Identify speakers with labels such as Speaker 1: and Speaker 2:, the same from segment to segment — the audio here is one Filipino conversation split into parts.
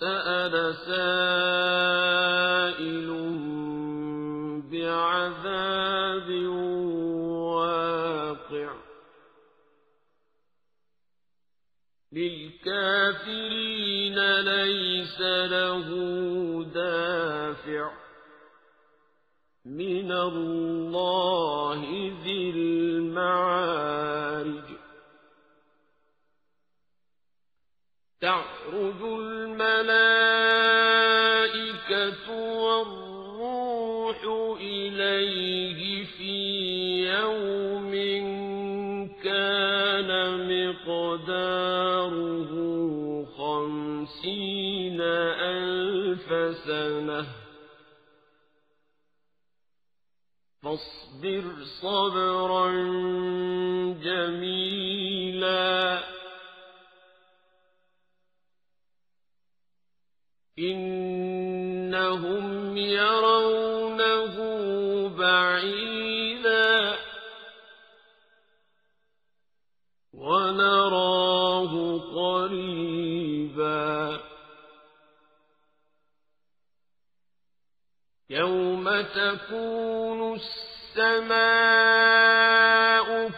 Speaker 1: سأل سائل بعذاب واقع. للكافرين ليس له دافع. من الله ذي المعارج تعرج الملائكة والروح إليه في يوم كان مقداره خمسين ألف سنة فاصبر صبرا جميلا إنهم يرونه بعيدا. ونراه قريبا. يوم تكون السماء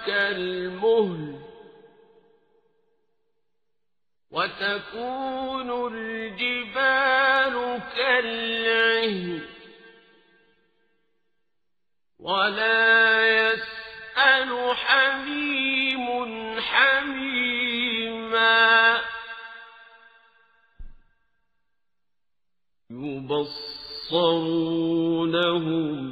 Speaker 1: كالمهل. وتكون الجبال كالعهن ولا يسأل حميم حميما يبصرونهم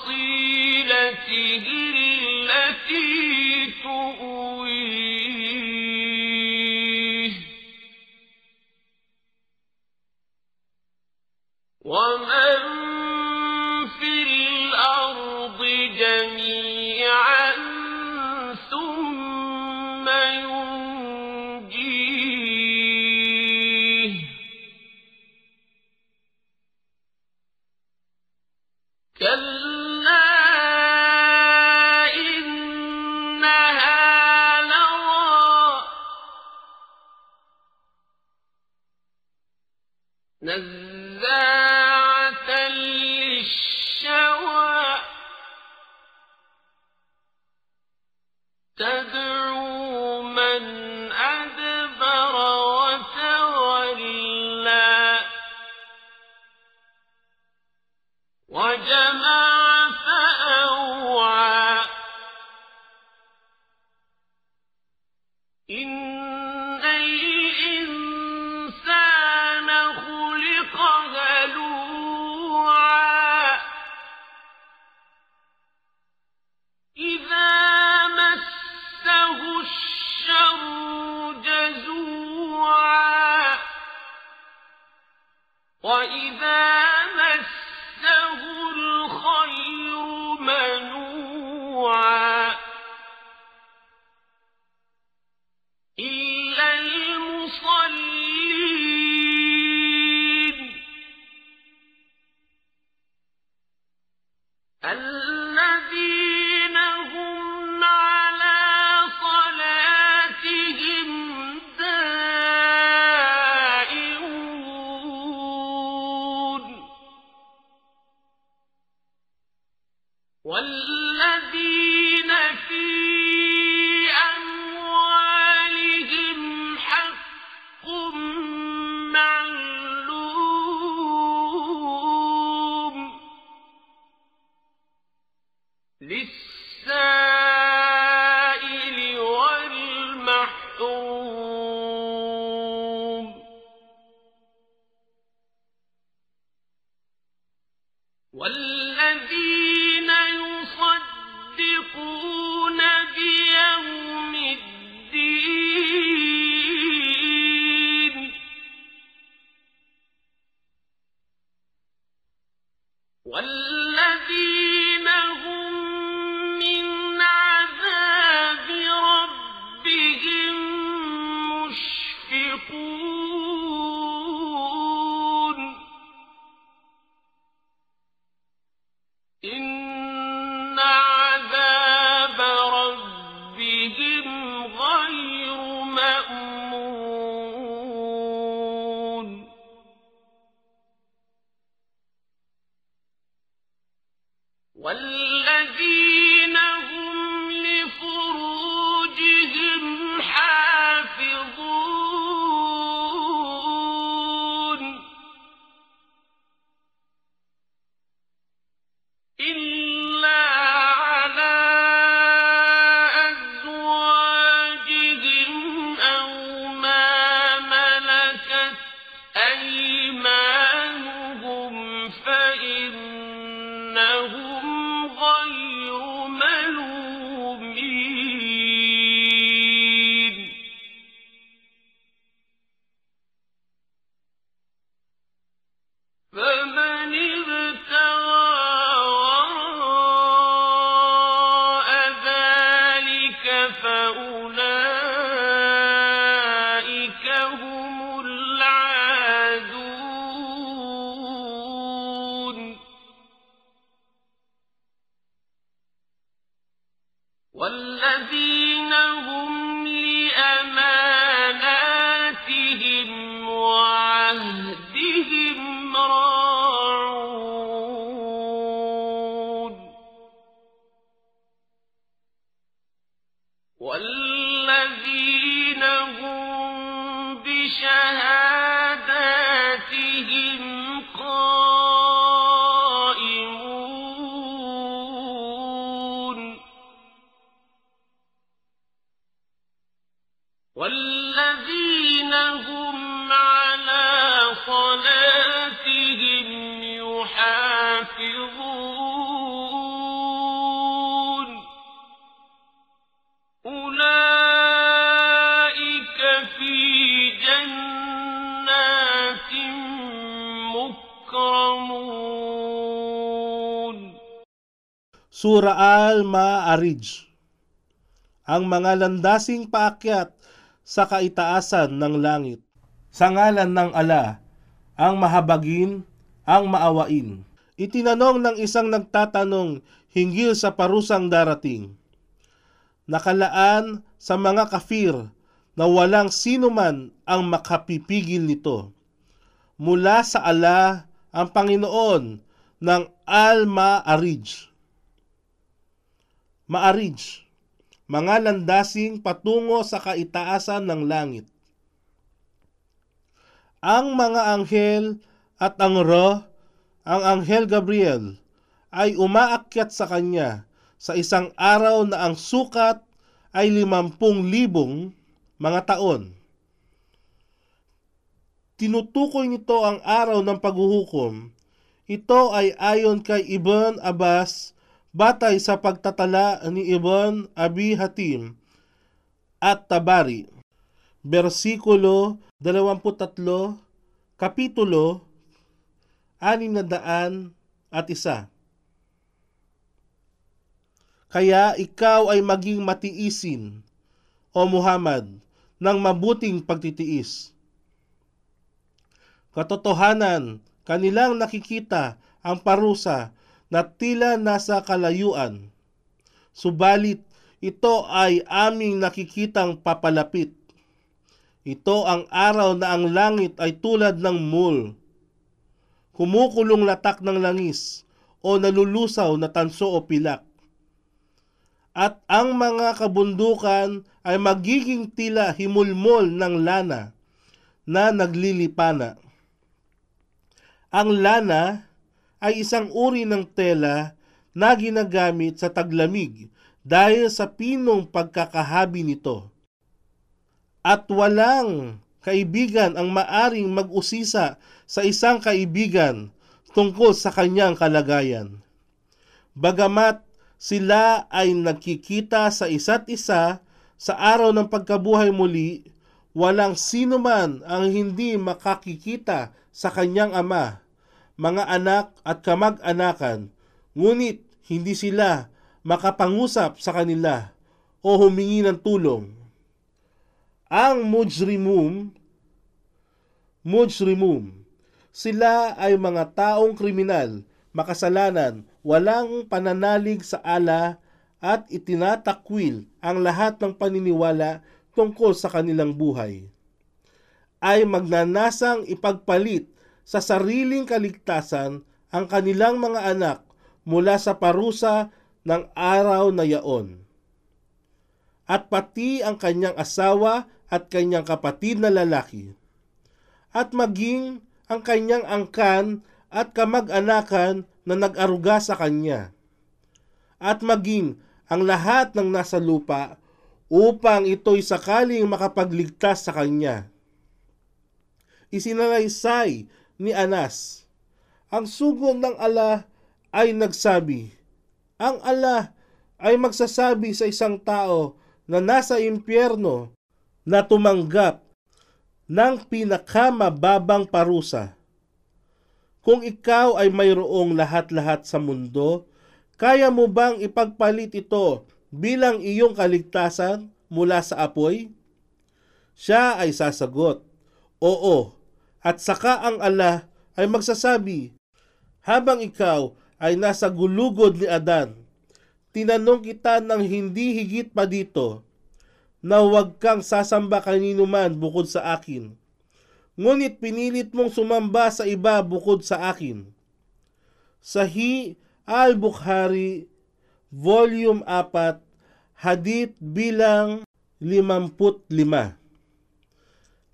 Speaker 1: وفصيلته التي تؤويه والذي وال والذين هم على صلاتهم يحافظون أولئك في جنات مكرمون
Speaker 2: Sura Al-Ma'arij Ang mga landasing paakyat sa kaitaasan ng langit. Sa ngalan ng ala, ang mahabagin, ang maawain. Itinanong ng isang nagtatanong hinggil sa parusang darating. Nakalaan sa mga kafir na walang sino man ang makapipigil nito. Mula sa ala ang Panginoon ng Al-Ma'arij. Maarij, mga landasing patungo sa kaitaasan ng langit. Ang mga anghel at ang roh, ang anghel Gabriel, ay umaakyat sa kanya sa isang araw na ang sukat ay limampung libong mga taon. Tinutukoy nito ang araw ng paghuhukom. Ito ay ayon kay Ibn Abbas batay sa pagtatala ni Ibn Abi Hatim at Tabari. Versikulo 23, Kapitulo 600 at isa. Kaya ikaw ay maging matiisin, O Muhammad, ng mabuting pagtitiis. Katotohanan, kanilang nakikita ang parusa na tila nasa kalayuan. Subalit, ito ay aming nakikitang papalapit. Ito ang araw na ang langit ay tulad ng mul. Kumukulong latak ng langis o nalulusaw na tanso o pilak. At ang mga kabundukan ay magiging tila himulmol ng lana na naglilipana. Ang lana ay isang uri ng tela na ginagamit sa taglamig dahil sa pinong pagkakahabi nito. At walang kaibigan ang maaring mag-usisa sa isang kaibigan tungkol sa kanyang kalagayan. Bagamat sila ay nagkikita sa isa't isa sa araw ng pagkabuhay muli, walang sino man ang hindi makakikita sa kanyang ama, mga anak at kamag-anakan, ngunit hindi sila makapangusap sa kanila o humingi ng tulong. Ang mujrimum, mujrimum, sila ay mga taong kriminal, makasalanan, walang pananalig sa ala at itinatakwil ang lahat ng paniniwala tungkol sa kanilang buhay. Ay magnanasang ipagpalit sa sariling kaligtasan ang kanilang mga anak mula sa parusa ng araw na yaon. At pati ang kanyang asawa at kanyang kapatid na lalaki. At maging ang kanyang angkan at kamag-anakan na nag-aruga sa kanya. At maging ang lahat ng nasa lupa upang ito'y sakaling makapagligtas sa kanya. Isinalaysay ni Anas, ang sugo ng ala ay nagsabi, ang ala ay magsasabi sa isang tao na nasa impyerno na tumanggap ng pinakamababang parusa. Kung ikaw ay mayroong lahat-lahat sa mundo, kaya mo bang ipagpalit ito bilang iyong kaligtasan mula sa apoy? Siya ay sasagot, Oo, at saka ang ala ay magsasabi, Habang ikaw ay nasa gulugod ni Adan, tinanong kita ng hindi higit pa dito, na huwag kang sasamba kanino man bukod sa akin. Ngunit pinilit mong sumamba sa iba bukod sa akin. Sahi al-Bukhari, Volume 4, Hadith bilang 55.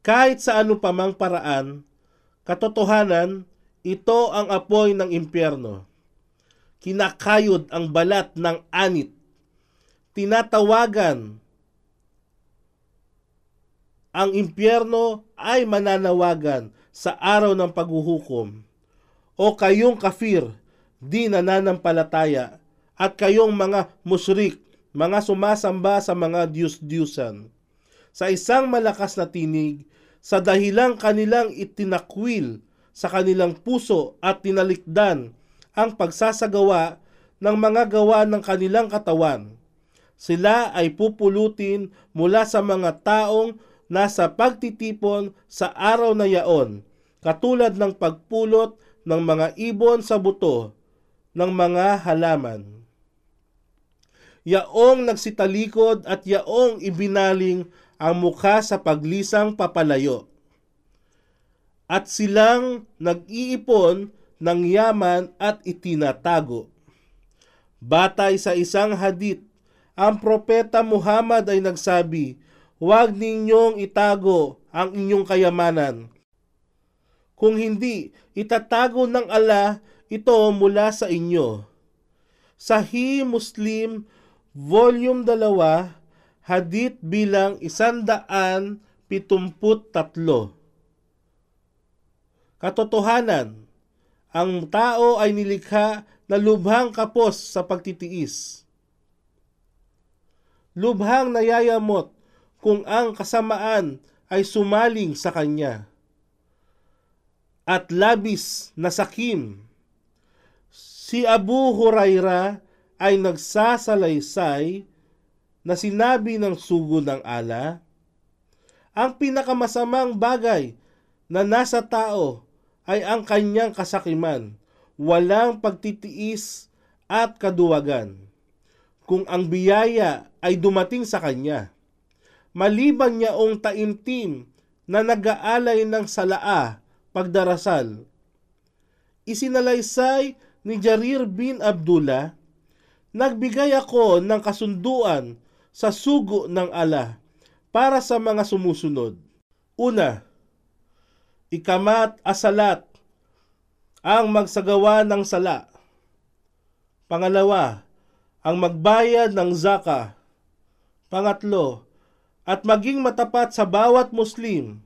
Speaker 2: Kahit sa ano pa mang paraan, katotohanan, ito ang apoy ng impyerno. Kinakayod ang balat ng anit. Tinatawagan ang impyerno ay mananawagan sa araw ng paghuhukom. O kayong kafir, di nananampalataya, at kayong mga musyrik, mga sumasamba sa mga diyos-diyusan. Sa isang malakas na tinig, sa dahilang kanilang itinakwil sa kanilang puso at tinalikdan ang pagsasagawa ng mga gawa ng kanilang katawan. Sila ay pupulutin mula sa mga taong nasa pagtitipon sa araw na yaon, katulad ng pagpulot ng mga ibon sa buto ng mga halaman. Yaong nagsitalikod at yaong ibinaling ang mukha sa paglisang papalayo. At silang nag-iipon ng yaman at itinatago. Batay sa isang hadith, ang propeta Muhammad ay nagsabi, Huwag ninyong itago ang inyong kayamanan. Kung hindi, itatago ng ala ito mula sa inyo. Sahih Muslim, Volume 2, Hadith bilang 173. Katotohanan, ang tao ay nilikha na lubhang kapos sa pagtitiis. Lubhang nayayamot kung ang kasamaan ay sumaling sa kanya. At labis na sakim. Si Abu Huraira ay nagsasalaysay na sinabi ng sugo ng ala, ang pinakamasamang bagay na nasa tao ay ang kanyang kasakiman, walang pagtitiis at kaduwagan. Kung ang biyaya ay dumating sa kanya, maliban niya ong taimtim na nag-aalay ng salaa pagdarasal. Isinalaysay ni Jarir bin Abdullah, nagbigay ako ng kasunduan sa sugo ng ala para sa mga sumusunod. Una, ikamat asalat ang magsagawa ng sala. Pangalawa, ang magbayad ng zaka. Pangatlo, at maging matapat sa bawat Muslim.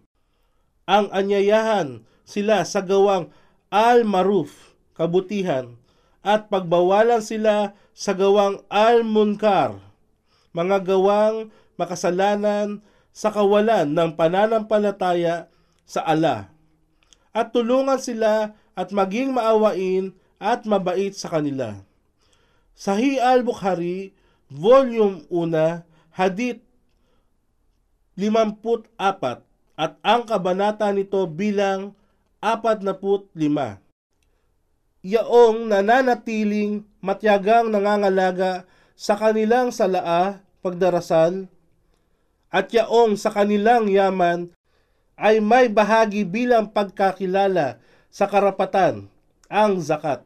Speaker 2: Ang anyayahan sila sa gawang al-maruf, kabutihan, at pagbawalan sila sa gawang al-munkar, mga gawang makasalanan sa kawalan ng pananampalataya sa Allah. At tulungan sila at maging maawain at mabait sa kanila. Sahih al-Bukhari, Volume 1, Hadith 54 at ang kabanata nito bilang 45. Yaong nananatiling matyagang nangangalaga sa kanilang salaa pagdarasal at yaong sa kanilang yaman ay may bahagi bilang pagkakilala sa karapatan ang zakat.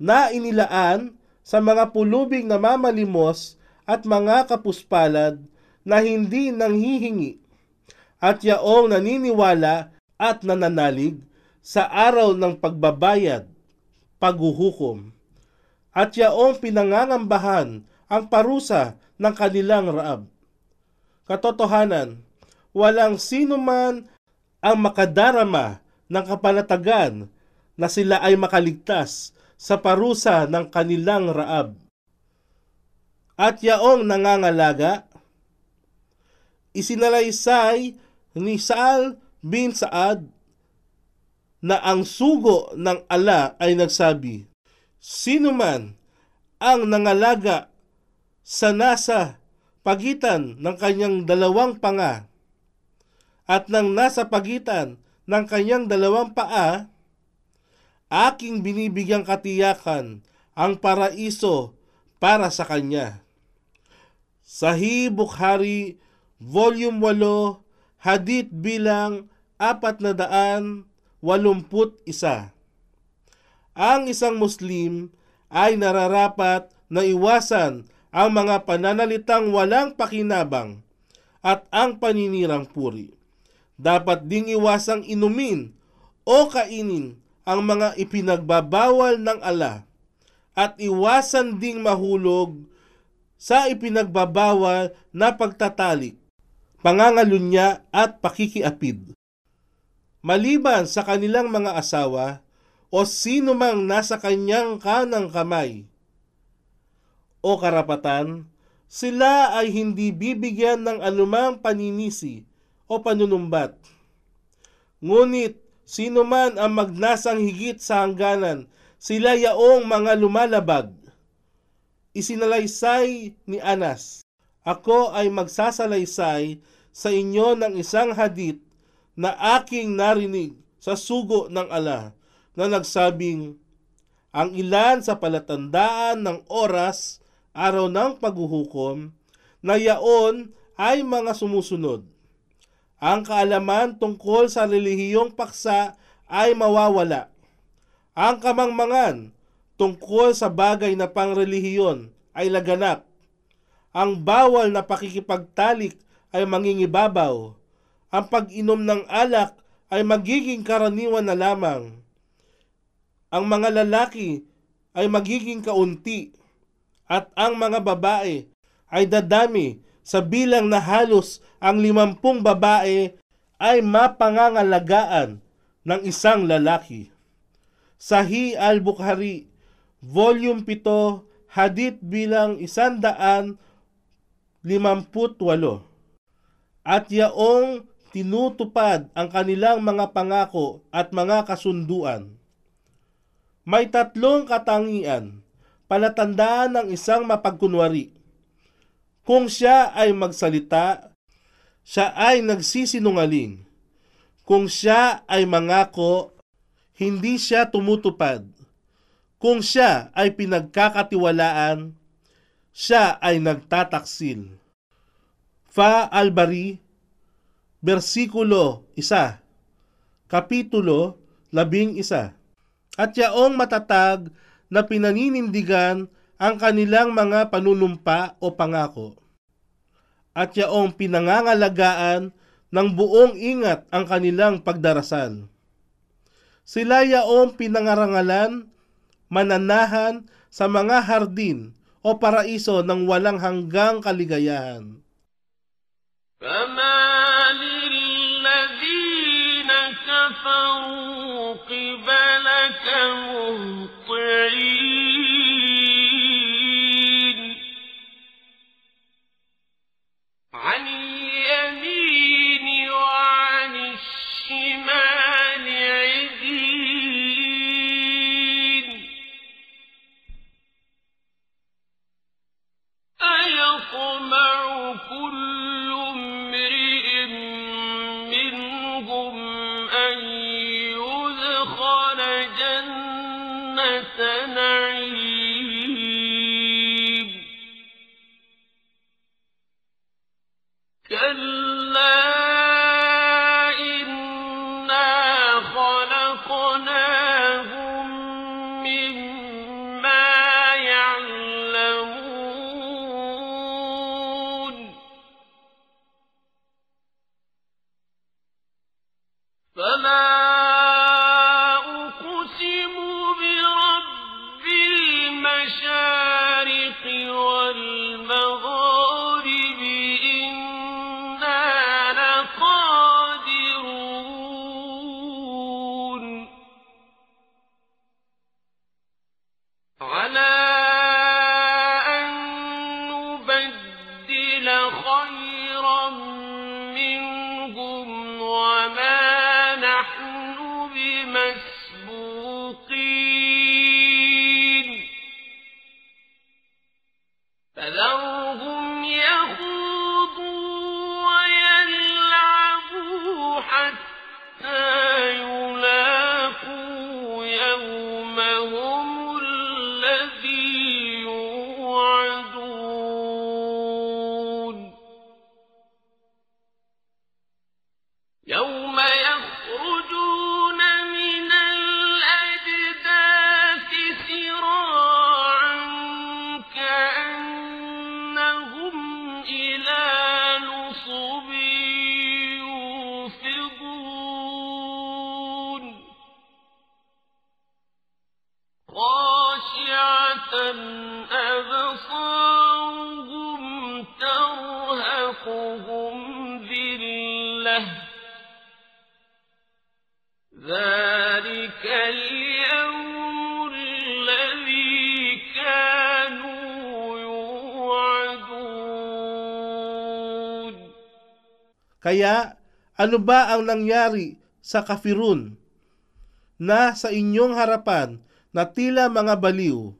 Speaker 2: Na inilaan sa mga pulubing namamalimos at mga kapuspalad na hindi nanghihingi at yaong naniniwala at nananalig sa araw ng pagbabayad, paghuhukom, at yaong pinangangambahan ang parusa ng kanilang raab. Katotohanan, walang sino man ang makadarama ng kapanatagan na sila ay makaligtas sa parusa ng kanilang raab. At yaong nangangalaga, isinalaysay ni Saal bin Saad na ang sugo ng ala ay nagsabi, Sino man ang nangalaga sa nasa pagitan ng kanyang dalawang panga at ng nasa pagitan ng kanyang dalawang paa, aking binibigyang katiyakan ang paraiso para sa kanya. Sahih Bukhari, Volume 8, Hadith bilang 481. Ang isang Muslim ay nararapat na iwasan ang mga pananalitang walang pakinabang at ang paninirang puri. Dapat ding iwasang inumin o kainin ang mga ipinagbabawal ng ala at iwasan ding mahulog sa ipinagbabawal na pagtatalik, pangangalunya at pakikiapid. Maliban sa kanilang mga asawa o sino mang nasa kanyang kanang kamay o karapatan, sila ay hindi bibigyan ng anumang paninisi o panunumbat. Ngunit sino man ang magnasang higit sa hangganan, sila yaong mga lumalabag. Isinalaysay ni Anas, Ako ay magsasalaysay sa inyo ng isang hadith na aking narinig sa sugo ng ala na nagsabing, ang ilan sa palatandaan ng oras, araw ng paghuhukom, na yaon ay mga sumusunod. Ang kaalaman tungkol sa relihiyong paksa ay mawawala. Ang kamangmangan tungkol sa bagay na pangrelihiyon ay laganap. Ang bawal na pakikipagtalik ay mangingibabaw. Ang pag-inom ng alak ay magiging karaniwan na lamang. Ang mga lalaki ay magiging kaunti at ang mga babae ay dadami sa bilang na halos ang limampung babae ay mapangangalagaan ng isang lalaki. Sahi al-Bukhari, Volume 7, Hadith bilang isandaan limamputwalo. At yaong tinutupad ang kanilang mga pangako at mga kasunduan. May tatlong katangian, palatandaan ng isang mapagkunwari. Kung siya ay magsalita, siya ay nagsisinungaling. Kung siya ay mangako, hindi siya tumutupad. Kung siya ay pinagkakatiwalaan, siya ay nagtataksil. Fa Albari, versikulo 1, kapitulo 11 at yaong matatag na pinaninindigan ang kanilang mga panunumpa o pangako at yaong pinangangalagaan ng buong ingat ang kanilang pagdarasal. Sila yaong pinangarangalan, mananahan sa mga hardin o paraiso ng walang hanggang kaligayahan.
Speaker 1: Fama أيطمع كل امرئ منهم أن يدخل جنة نعيم.
Speaker 2: Kaya, ano ba ang nangyari sa kafirun na sa inyong harapan na tila mga baliw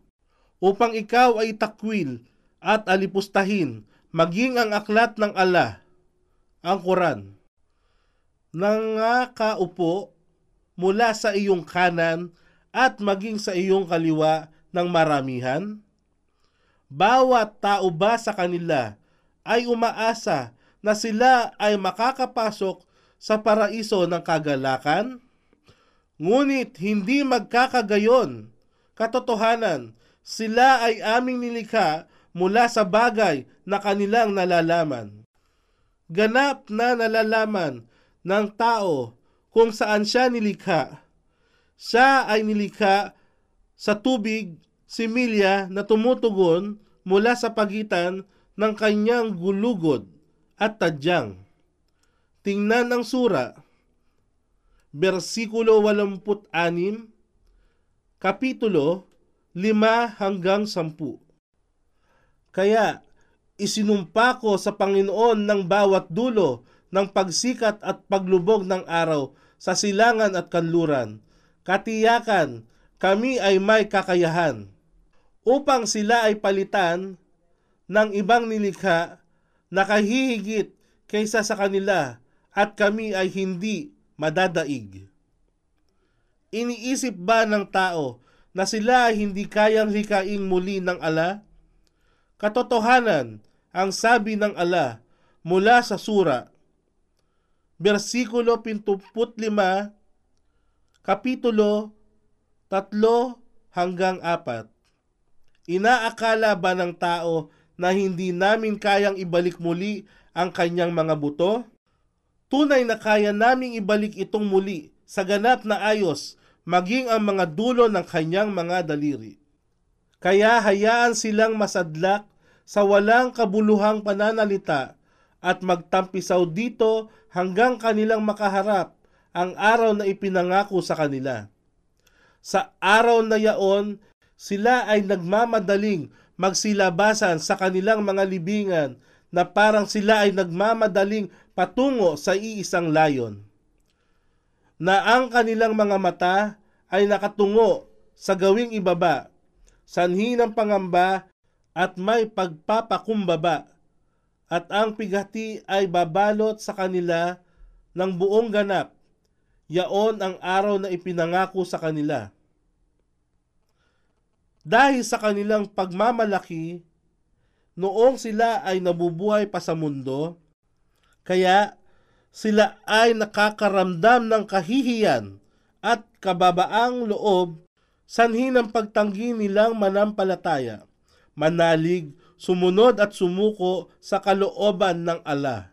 Speaker 2: upang ikaw ay takwil at alipustahin maging ang aklat ng Allah, ang Quran. Nangakaupo mula sa iyong kanan at maging sa iyong kaliwa ng maramihan? Bawat tao ba sa kanila ay umaasa na sila ay makakapasok sa paraiso ng kagalakan? Ngunit hindi magkakagayon. Katotohanan, sila ay aming nilikha mula sa bagay na kanilang nalalaman. Ganap na nalalaman ng tao kung saan siya nilikha. Siya ay nilikha sa tubig, similya na tumutugon mula sa pagitan ng kanyang gulugod at tadyang. Tingnan ang sura, versikulo 86, kapitulo 5 hanggang 10. Kaya isinumpa ko sa Panginoon ng bawat dulo ng pagsikat at paglubog ng araw sa silangan at kanluran. Katiyakan, kami ay may kakayahan upang sila ay palitan ng ibang nilikha na kahihigit kaysa sa kanila at kami ay hindi madadaig. Iniisip ba ng tao na sila ay hindi kayang hikaing muli ng ala? Katotohanan, ang sabi ng ala mula sa sura, versikulo 75, kapitulo 3 hanggang 4. Inaakala ba ng tao na hindi namin kayang ibalik muli ang kanyang mga buto? Tunay na kaya naming ibalik itong muli sa ganap na ayos maging ang mga dulo ng kanyang mga daliri. Kaya hayaan silang masadlak sa walang kabuluhang pananalita at magtampisaw dito hanggang kanilang makaharap ang araw na ipinangako sa kanila. Sa araw na yaon, sila ay nagmamadaling magsilabasan sa kanilang mga libingan na parang sila ay nagmamadaling patungo sa iisang layon. Na ang kanilang mga mata ay nakatungo sa gawing ibaba, sanhi ng pangamba at may pagpapakumbaba, at ang pigati ay babalot sa kanila ng buong ganap, yaon ang araw na ipinangako sa kanila. Dahil sa kanilang pagmamalaki, noong sila ay nabubuhay pa sa mundo, Kaya sila ay nakakaramdam ng kahihiyan at kababaang loob sanhi ng pagtanggi nilang manampalataya, manalig, sumunod at sumuko sa kalooban ng ala.